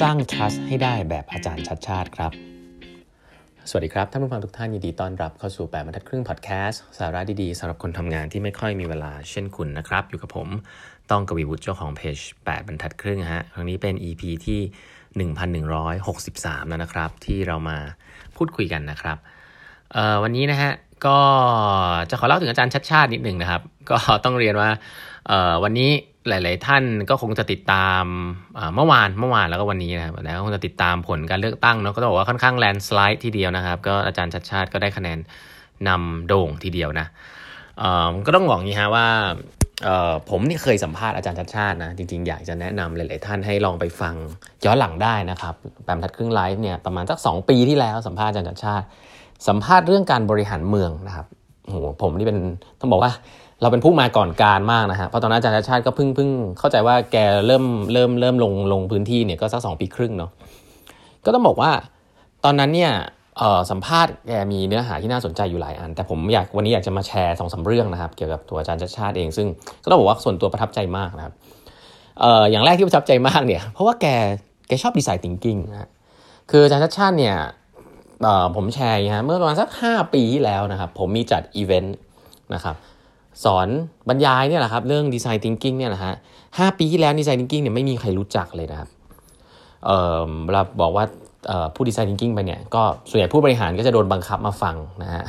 สร้าง trust ให้ได้แบบอาจารย์ชัดชาติครับ สวัสดีครับ ท่านผู้ฟังทุกท่านยินดีต้อนรับเข้าสู่ 8บรรทัดครึ่งพอดแคสต์สาระดีๆสำหรับคนทำงานที่ไม่ค่อยมีเวลาเช่นคุณนะครับ อยู่กับผมต้องกวีวุฒิเจ้าของเพจ8บรรทัดครึ่งฮะครั้งนี้เป็น EP ที่ 1163 แล้วนะครับ ที่เรามาพูดคุยกันนะครับวันนี้นะฮะก็จะขอเล่าถึงอาจารย์ชัดชาตินิดหนึ่งนะครับ ก็ต้องเรียนว่าวันนี้ หลาย ๆ ท่านก็คงจะติดตามเมื่อวานเมื่อวานแล้วก็วันนี้นะครับแล้วคงจะติดตามผลการเลือกตั้งเนาะก็ต้องบอกว่าค่อนข้างแลนสไลด์ทีเดียวนะครับ ก็อาจารย์ชัดชาติก็ได้คะแนนนำโด่งทีเดียวนะก็ต้องบอกงี้ฮะว่าผมนี่เคยสัมภาษณ์อาจารย์ชัดชาตินะจริง ๆ อยากจะแนะนำหลาย ๆ ท่านให้ลองไปฟังย้อนหลังได้นะครับแปมทัดครึ่งไลฟ์เนี่ยประมาณสัก2ปีที่แล้วสัมภาษณ์อาจารย์ชัดชาติ สัมภาษณ์เรื่องการบริหารเมืองนะครับโหผมนี่เป็นต้องบอกว่า เราเป็นผู้มาก่อนการมากนะฮะเพราะตอนนั้นอาจารย์ชาติก็เพิ่งเพิ่งเข้าใจว่าแกเริ่มเริ่มเริ่มลงลงพื้นที่เนี่ยก็สักสองปีครึ่งเนาะก็ต้องบอกว่าตอนนั้นเนี่ยสัมภาษณ์แกมีเนื้อหาที่น่าสนใจอยู่หลายอัน แต่ผมอยากวันนี้อยากจะมาแชร์สองสาเรื่องนะครับ เกี่ยวกับตัวอาจารย์ชาติชาติเอง ซึ่งก็ต้องบอกว่าส่วนตัวประทับใจมากนะครับอย่างแรกที่ประทับใจมากเนี่ยเพราะว่าแกแกชอบดีไซน์ทิงกิ้งนะคืออาจารย์ชาติชาติเนี่ยผมแชร์นะเมื่อประมาณสัก 5 ปีที่แล้วนะครับ ผมมีจัดอีเวนต์นะครับ สอนบรรยายเนี่ยแหละครับเรื่อง design thinking เนี่ยนะฮะห้าปีที่แล้ว design thinking เนี่ยไม่มีใครรู้จักเลยนะครับเออเราบอกว่าพูด design thinking ไปเนี่ยก็ส่วนใหญ่ผู้บริหารก็จะโดนบังคับมาฟังนะฮะ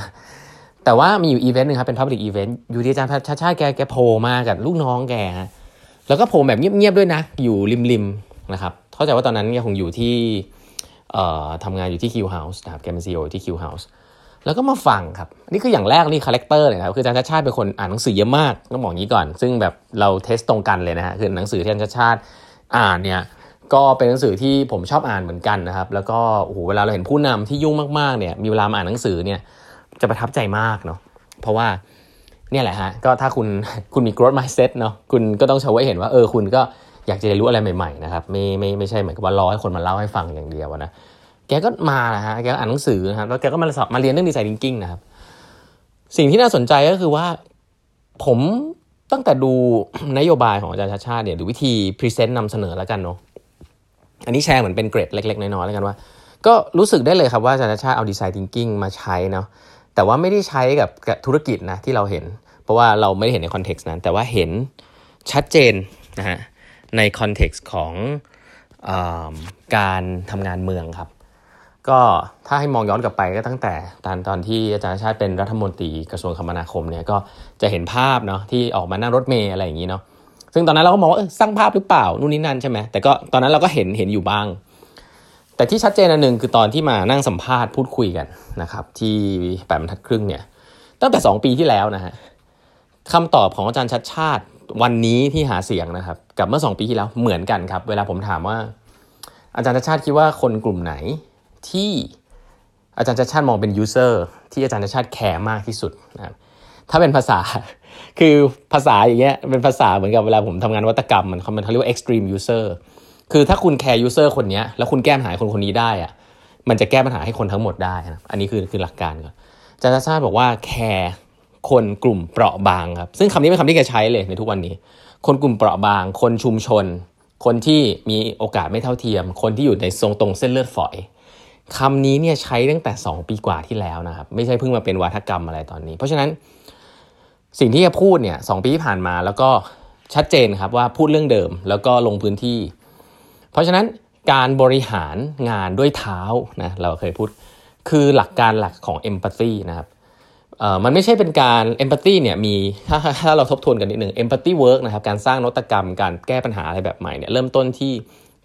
แต่ว่ามีอยู่อีเวนต์หนึ่งครับเป็น public event อยู่ที่อาจารย์ชัชชาติแกแกโผล่มากับลูกน้องแกฮะแล้วก็โผล่แบบเงียบๆด้วยนะ อยู่ริมๆนะครับเข้าใจว่าตอนนั้นแกคงอยู่ที่ทำงานอยู่ที่คิวเฮาส์นะครับแกเป็นซีอีโอที่คิวเฮาส์ แล้วก็มาฟังครับ นี่คืออย่างแรกนี่คาแรคเตอร์เลยครับคืออาจารย์ชัชชาติเป็นคนอ่านหนังสือเยอะมากต้องบอกงี้ก่อน ซึ่งแบบเรา taste ตรงกันเลยนะฮะคือหนังสือที่อาจารย์ชัชชาติอ่านเนี่ยก็เป็นหนังสือที่ผมชอบอ่านเหมือนกันนะครับ แล้วก็โอ้โหเวลาเราเห็นผู้นำที่ยุ่งมากๆเนี่ยมีเวลามาอ่านหนังสือเนี่ยจะประทับใจมากเนาะเพราะว่าเนี่ยแหละฮะก็ถ้าคุณคุณมี growth mindset เนาะคุณก็ต้องโชว์ให้เห็นว่าเออคุณก็อยากจะเรียนรู้อะไรใหม่ๆนะครับไม่ไม่ไม่ใช่เหมือนกับว่ารอให้คนมาเล่าให้ฟังอย่างเดียวนะ แกก็มานะฮะแกก็อ่านหนังสือนะครับแล้วแกก็มาสอบมาเรียนเรื่อง design thinking นะครับ สิ่งที่น่าสนใจก็คือว่า ผมตั้งแต่ดูนโยบายของอาจารย์ชัชชาติเนี่ยดูวิธีพรีเซนต์นำเสนอแล้วกันเนาะอันนี้แชร์เหมือนเป็นเกร็ดเล็ก ๆ น้อยๆแล้วกันว่า ก็รู้สึกได้เลยครับว่าอาจารย์ชัชชาติเอา design thinking มาใช้เนาะแต่ว่าไม่ได้ใช้กับธุรกิจนะที่เราเห็น เพราะว่าเราไม่ได้เห็นใน context นั้น แต่ว่าเห็นชัดเจนนะฮะใน context ของการทำงานเมืองครับ ก็ถ้าให้มองย้อนกลับไปก็ตั้งแต่ตอนตอนที่อาจารย์ชัชชาติเป็นรัฐมนตรีกระทรวงคมนาคมเนี่ยก็จะเห็นภาพเนาะที่ออกมานั่งรถเมล์อะไรอย่างนี้เนาะซึ่งตอนนั้นเราก็มองว่าสร้างภาพหรือเปล่านู่นนี่นั่นใช่ไหมแต่ก็ตอนนั้นเราก็เห็นเห็นอยู่บ้าง แต่ที่ชัดเจนอันหนึ่งคือตอนที่มานั่งสัมภาษณ์พูดคุยกันนะครับ ที่แปดบรรทัดครึ่งเนี่ย ตั้งแต่ 2 ปีที่แล้วนะฮะคำตอบของอาจารย์ชัชชาติวันนี้ที่หาเสียงนะครับ กับเมื่อ 2 ปีที่แล้วเหมือนกันครับ เวลาผมถามว่า อาจารย์ชัชชาติคิดว่าคนกลุ่มไหน ที่อาจารย์ชัชชาติมองเป็น user ที่อาจารย์ชัชชาติแคร์มากที่สุดนะครับถ้าเป็นภาษาคือภาษาอย่างเงี้ยเป็นภาษาเหมือนกับเวลาผมทำงานวัตกรรมมันเขาเรียกว่า extreme user คือถ้าคุณแคร์ user คนนี้แล้วคุณแก้ปัญหาคนคนนี้ได้อะมันจะแก้ปัญหาให้คนทั้งหมดได้นะอันนี้คือคือหลักการก่อนอาจารย์ชาติบอกว่าแคร์คนกลุ่มเปราะบางครับซึ่งคำนี้เป็นคำที่แกใช้เลยในทุกวันนี้ คนกลุ่มเปราะบาง คนชุมชน คนที่มีโอกาสไม่เท่าเทียม คนที่อยู่ในทรงตรงเส้นเลือดฝอย คำนี้เนี่ยใช้ตั้งแต่ 2 ปีกว่าที่แล้วนะครับ ไม่ใช่เพิ่งมาเป็นวัฒกรรมอะไรตอนนี้ เพราะฉะนั้นสิ่งที่จะพูดเนี่ยสปีที่ผ่านมาแล้วก็ชัดเจนครับว่าพูดเรื่องเดิมแล้วก็ลงพื้นที่ เพราะฉะนั้นการบริหารงานด้วยเท้านะเราเคยพูดคือหลักการหลักของ empathy นะครับเอ่อมันไม่ใช่เป็นการ empathy เนี่ยมีถ้าถ้าเราทบทวนกันนิดหนึ่ง empathy work นะครับการสร้างนวัตกรรม การแก้ปัญหาอะไรแบบใหม่เนี่ยเริ่มต้นที่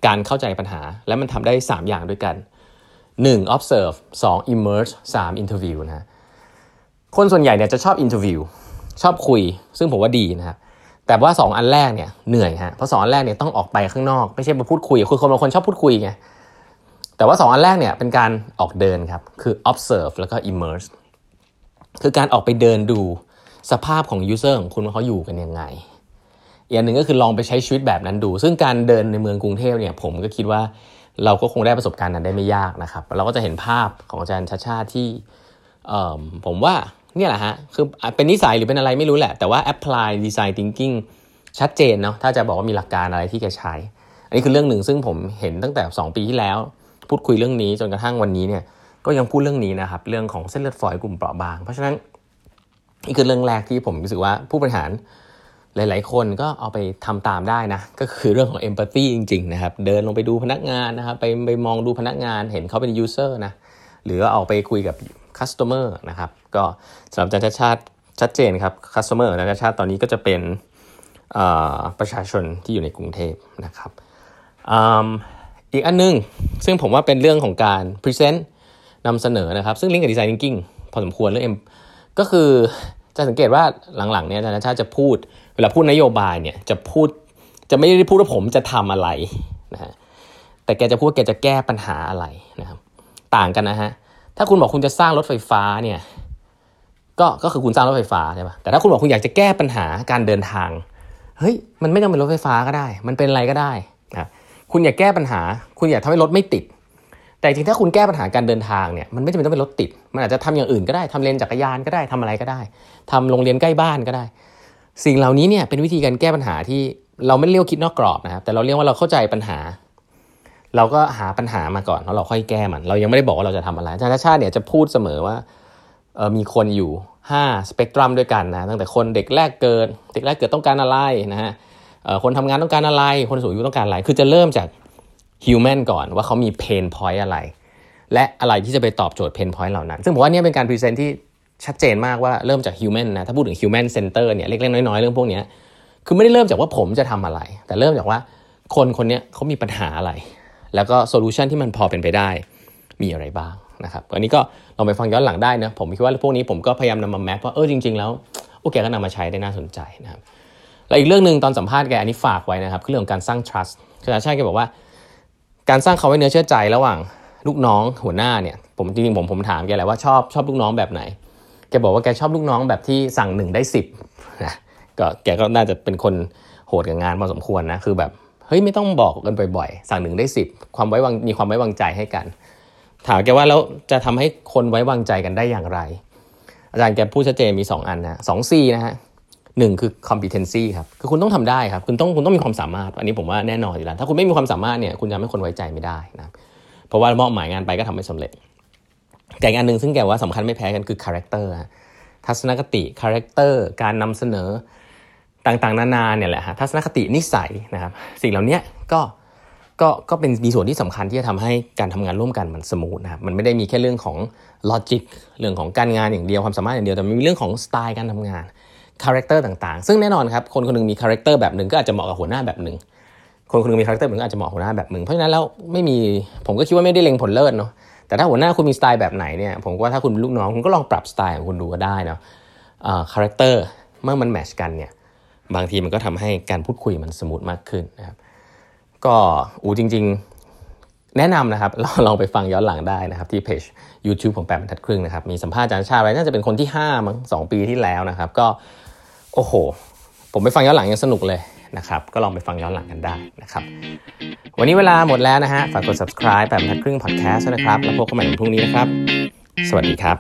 การเข้าใจปัญหา และมันทำได้ 3 อย่างด้วยกัน 1 observe 2 immerse 3 interview นะคนส่วนใหญ่เนี่ยจะชอบ interview ชอบคุย ซึ่งผมว่าดีนะครับแต่ว่า 2 อันแรกเนี่ยเหนื่อยฮะเพราะสองอันแรกเนี่ยต้องออกไปข้างนอกไม่ใช่มาพูดคุยคือคนบางคนชอบพูดคุยไงแต่ว่า 2 อันแรกเนี่ยเป็นการออกเดินครับคือ observe แล้วก็ immerse คือการออกไปเดินดูสภาพของ user ของคุณว่าเขาอยู่กันยังไงอีกอันหนึ่งก็คือลองไปใช้ชีวิตแบบนั้นดู ซึ่งการเดินในเมืองกรุงเทพเนี่ยผมก็คิดว่า เราก็คงได้ประสบการณ์นั้นได้ไม่ยากนะครับ เราก็จะเห็นภาพของอาจารย์ชาชาที่ผมว่าเนี่ยแหละฮะคือเป็นนิสัยหรือเป็นอะไรไม่รู้แหละ แต่ว่า apply design thinking ชัดเจนเนาะถ้าจะบอกว่ามีหลักการอะไรที่แกใช้ อันนี้คือเรื่องหนึ่งซึ่งผมเห็นตั้งแต่ 2 ปีที่แล้ว พูดคุยเรื่องนี้จนกระทั่งวันนี้เนี่ยก็ยังพูดเรื่องนี้นะครับ เรื่องของเส้นเลือดฝอยกลุ่มเปราะบาง เพราะฉะนั้นนี่คือเรื่องแรกที่ผมรู้สึกว่าผู้บริหาร หลาย ๆ คนก็เอาไปทำตามได้นะ ก็คือเรื่องของเอมพัตตีจริง ๆ นะครับ เดินลงไปดูพนักงานนะครับไปไปมองดูพนักงานเห็นเขาเป็นยูเซอร์นะ หรือเอาไปคุยกับ customer นะครับ ก็สำหรับอาจารย์ชัชชาติชัดเจนครับ customer จารย์ชัชชาติตอนนี้ก็จะเป็นประชาชนที่อยู่ในกรุงเทพนะครับอีกอันนึง ซึ่งผมว่าเป็นเรื่องของการ present นำเสนอนะครับ ซึ่งลิงก์กับ design thinking พอสมควรเรื่องเอ็มก็คือ จะสังเกตว่าหลังๆเนี่ยอาจารย์ชัชชาติจะพูด เวลาพูดนโยบายเนี่ยจะพูดจะไม่ได้พูดว่าผมจะทำอะไรนะฮะแต่แกจะพูดแกจะแก้ปัญหาอะไรนะครับ ต่างกันนะฮะถ้าคุณบอกคุณจะสร้างรถไฟฟ้าเนี่ยก็ก็คือคุณสร้างรถไฟฟ้าใช่ปะแต่ถ้าคุณบอกคุณอยากจะแก้ปัญหาการเดินทางเฮ้ยมันไม่ต้องเป็นรถไฟฟ้าก็ได้ มันเป็นอะไรก็ได้นะคุณอยากแก้ปัญหา คุณอยากทำให้รถไม่ติด แต่จริงถ้าคุณแก้ปัญหาการเดินทางเนี่ยมันไม่จำเป็นต้องเป็นรถติด มันอาจจะทำอย่างอื่นก็ได้ทำเลนจักรยานก็ได้ทำอะไรก็ได้ทำโรงเรียนใกล้บ้านก็ได้ สิ่งเหล่านี้เนี่ยเป็นวิธีการแก้ปัญหาที่เราไม่เรียกคิดนอกกรอบนะครับแต่เราเรียกว่าเราเข้าใจปัญหา เราก็หาปัญหามาก่อนแล้วเราค่อยแก้มัน เรายังไม่ได้บอกว่าเราจะทำอะไรอาจารย์ชัชชาติเนี่ยจะพูดเสมอว่ามีคนอยู่5สเปกตรัมด้วยกันนะตั้งแต่คนเด็กแรกเกิด เด็กแรกเกิดต้องการอะไรนะฮะคนทำงานต้องการอะไร คนสูงอายุต้องการอะไร คือจะเริ่มจาก human ก่อนว่าเขามี pain point อะไร และอะไรที่จะไปตอบโจทย์ pain point เหล่านั้น ซึ่งผมว่านี่เป็นการ present ที่ชัดเจนมากว่าเริ่มจาก human นะถ้าพูดถึง human center เนี่ยเล็กๆน้อยๆเรื่องพวกนี้คือไม่ได้เริ่มจากว่าผมจะทำอะไร แต่เริ่มจากว่าคนคนนี้เขามีปัญหาอะไร แล้วก็ solution ที่มันพอเป็นไปได้มีอะไรบ้างนะครับอันนี้ก็ลองไปฟังย้อนหลังได้นะผมคิดว่าพวกนี้ผมก็พยายามนำมา map ว่าเออจริง ๆ แล้วโอเคก็นำมาใช้ได้น่าสนใจนะครับแล้วอีกเรื่องหนึ่งตอนสัมภาษณ์แกอันนี้ฝากไว้นะครับคือเรื่องของการสร้าง trust คืออาจารย์แกบอกว่า การสร้างความไว้เนื้อเชื่อใจระหว่างลูกน้องหัวหน้าเนี่ยผมจริงๆผมผมถามแกแหละว่าชอบชอบลูกน้องแบบไหน แกบอกว่าแกชอบลูกน้องแบบที่สั่งหนึ่งได้สิบนะก็แกก็น่าจะเป็นคนโหดกับงานพอสมควรนะคือแบบเฮ้ยไม่ต้องบอกกันบ่อยๆ สั่งหนึ่งได้สิบความไว้วางมีความไว้วางใจให้กัน ถามแกว่าแล้วจะทำให้คนไว้วางใจกันได้อย่างไร อาจารย์แกพูดชัดเจนมี 2 อันนะสองซีนะฮะ หนึ่งคือ competency ครับคือคุณต้องทำได้ครับคุณต้องคุณต้องมีความสามารถ อันนี้ผมว่าแน่นอนอยู่แล้ว ถ้าคุณไม่มีความสามารถเนี่ยคุณจะไม่คนไว้ใจไม่ได้นะเพราะว่ามอบหมายงานไปก็ทำไม่สำเร็จ แต่อีกอันหนึ่งซึ่งแกว่าสำคัญไม่แพ้กันคือ character ทัศนคติ character การนำเสนอต่างๆ นานาเนี่ยแหละฮะทัศนคตินิสัยนะครับสิ่งเหล่านี้ก็ก็ก็เป็นมีส่วนที่สำคัญที่จะทำให้การทำงานร่วมกันมัน smooth นะครับมันไม่ได้มีแค่เรื่องของ logic เรื่องของการงานอย่างเดียวความสามารถอย่างเดียวแต่มีเรื่องของสไตล์การทำงาน character ต่างๆ ซึ่งแน่นอนครับคนคนนึงมี character แบบหนึ่งก็อาจจะเหมาะกับหัวหน้าแบบหนึ่งคนคนนึงมี character แบบนึงอาจจะเหมาะหัวหน้าแบบหนึ่งเพราะฉะนั้นแล้วไม่มีผมก็คิดว่าไม่ได้เล็งผลเลิศเนาะแต่ถ้าหัวหน้าคุณมีสไตล์แบบไหนเนี่ยผมว่าถ้าคุณลูกน้องคุณก็ลองปรับสไตล์ของคุณดูก็ได้เนาะ character เมื่อมัน match กันเนี่ยบางทีมันก็ทำให้การพูดคุยมัน smooth มากขึ้นนะครับก็อูจริง ๆ แนะนำนะครับลองลองไปฟังย้อนหลังได้นะครับที่เพจ YouTube ของแปดบรรทัดครึ่งนะครับมีสัมภาษณ์อาจารย์ชัชชาติไว้น่าจะเป็นคนที่5มั้งสปีที่แล้วนะครับก็ โอ้โห ผมไปฟังย้อนหลังยังสนุกเลยนะครับ ก็ลองไปฟังย้อนหลังกันได้นะครับ วันนี้เวลาหมดแล้วนะฮะ ฝากกด subscribe แบบทัดครึ่ง podcast นะครับ แล้วพบกันใหม่ในพรุ่งนี้นะครับ สวัสดีครับ